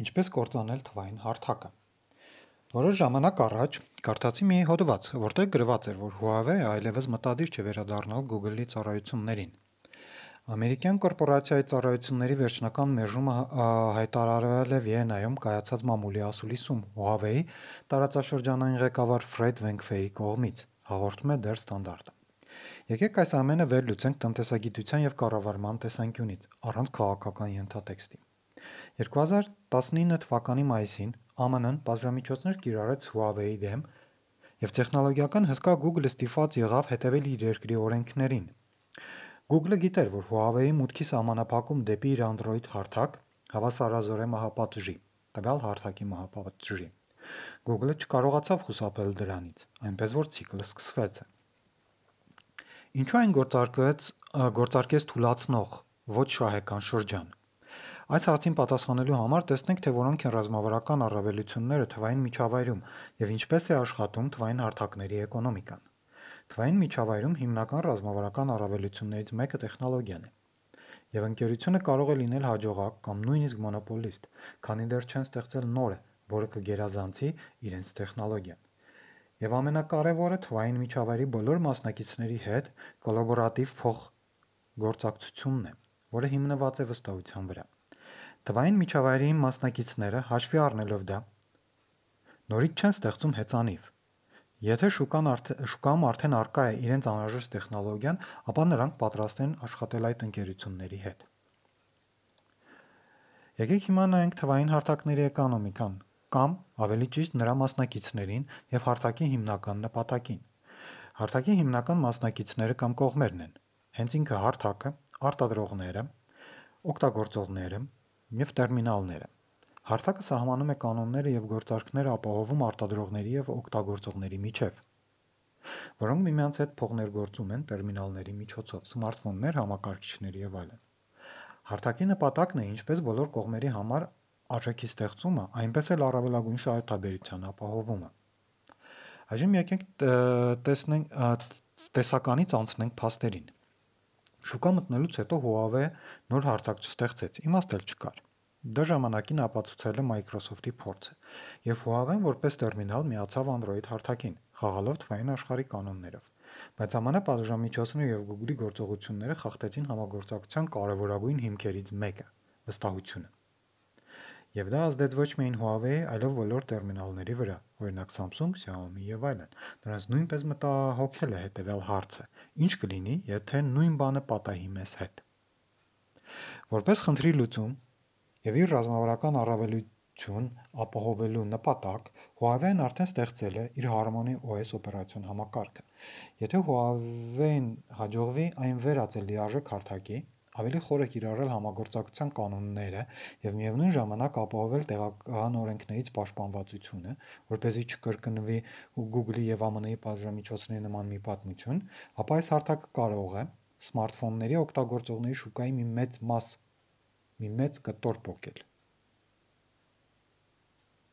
Ինչպես կործանել թվային հարթակը։ Որոշ ժամանակ առաջ կարդացի մի հոդված, որտեղ գրված էր, որ Huawei-ը այլևս մտադիր չէ վերադառնալ Google-ի ծառայություններին։ Ամերիկյան կորպորացիայի ծառայությունների վերջնական մերժումը հայտարարվել է Վիեննայում կայացած մամուլի ասուլիսում Huawei-ի տարածաշրջանային ղեկավար Ֆրեդ Վենգֆեի կողմից, հաղորդում է Der Standard-ը։ Եկեք այս ամենը վերլուծենք տնտեսագիտության եւ կառավարման տեսանկյունից, առանց քաղաքական ենթատեքստի։ 2019 թվականի մայիսին ԱՄՆ-ն պատժամիջոցներ կիրառեց Huawei-ի դեմ եւ տեխնոլոգիական հսկա Google-ը ստիպված եղավ հետևել իր երկրի օրենքներին։ Google-ը գիտեր, որ Huawei-ի մուտքի սահմանափակում դեպի իր Android հարթակ հավասարազոր է մահապատժի, տվյալ հարթակի մահապատժի։ Google-ը չկարողացավ խուսափել դրանից, այնպես որ ցիկլը սկսվեց։ Ինչու այն գործարկեց գործարկեց թուլացնող ոչ շահեկան շրջան։ Այս հարցին պատասխանելու համար տեսնենք, թե որոնք են ռազմավարական առավելությունները թվային միջավայրում եւ ինչպես է աշխատում թվային հարթակների էկոնոմիկան։ Թվային միջավայրում հիմնական ռազմավարական առավելություններից մեկը տեխնոլոգիան է։ Եվ ընկերությունը կարող է լինել հաջողակ կամ նույնիսկ մոնոպոլիստ, քանի դեռ չեն ստեղծել նորը, որը կգերազանցի իրենց տեխնոլոգիան։ Եվ ամենակարևորը թվային միջավայրի բոլոր մասնակիցների հետ կոլաբորատիվ փոխգործակցությունն է, որը հիմնված է վստահության վրա։ Թվային միջավայրի մասնակիցները, հաշվի առնելով դա, նորից չեն ստեղծում հեծանիվ։ Եթե շուկան արդեն շուկայում արդեն արկա է իրենց անհրաժեշտ տեխնոլոգիան, ապա նրանք պատրաստ են աշխատել այդ ընկերությունների հետ։ Եկեք հիմա նայենք թվային հարթակների էկոնոմիկան, կամ ավելի ճիշտ նրա մասնակիցներին եւ հարթակի հիմնական նպատակին։ Հարթակի հիմնական մասնակիցները կամ կողմերն են։ Հենց ինքը հարթակը, արտադրողները, օգտագործողները եւ տերմինալները։ Հարթակը սահմանում է կանոնները եւ գործարքները ապահովում արտադրողների եւ օգտագործողների միջև, որոնք միմյանց հետ փոխներգործում են տերմինալների միջոցով, սմարթֆոններ, համակարգիչներ եւ այլն։ Հարթակի նպատակն է ինչպես բոլոր կողմերի համար արժեքի ստեղծումը, այնպես էլ առավելագույն շահութաբերության ապահովումը։ Այժմ եկենք տեսնենք տեսականից անցնենք փաստերին։ Շուկա մտնելուց հետո Huawei նոր հարթակ չստեղծեց, իմաստ էլ չկար։ Դա ժամանակին ապացուցել է Microsoft-ի փորձը, եւ Huawei-ն որպես տերմինալ միացավ Android հարթակին, խաղալով թվային աշխարհի կանոններով։ Բայց ԱՄՆ պատժամիջոցները եւ Google-ի գործողությունները խախտեցին համագործակցության կարևորագույն հիմքերից մեկը՝ վստահությունը։ Եվ դա ազդեց ոչ միայն Huawei-ի, այլև բոլոր տերմինալների վրա, օրինակ Samsung, Xiaomi եւ այլն։ Նրանց նույնպես մտահոգել է հետեւյալ հարցը. ինչ կլինի, եթե նույն բանը պատահի մեզ հետ։ Որպես խնդրի լուծում եւ իր ռազմավարական առավելություն ապահովելու նպատակ Huawei-ն արդեն ստեղծել է իր Harmony OS օպերացիոն համակարգը։ Եթե Huawei-ն հաջողվի այն վերածել լիարժեք հարթակի, ավելի խորը կիրառել համագործակցության կանոնները եւ միևնույն ժամանակ ապահովել տեղական օրենքներից պաշտպանվածությունը, որ เป զի չկրկնվի Google-ի եւ ԱՄՆ-ի պատժամիջոցների նման մի պատմություն, ապա այս հարթակը կարող է սմարթֆոնների օգտագործողների շուկայի մի մեծ մաս, մի մեծ կտոր փոկել։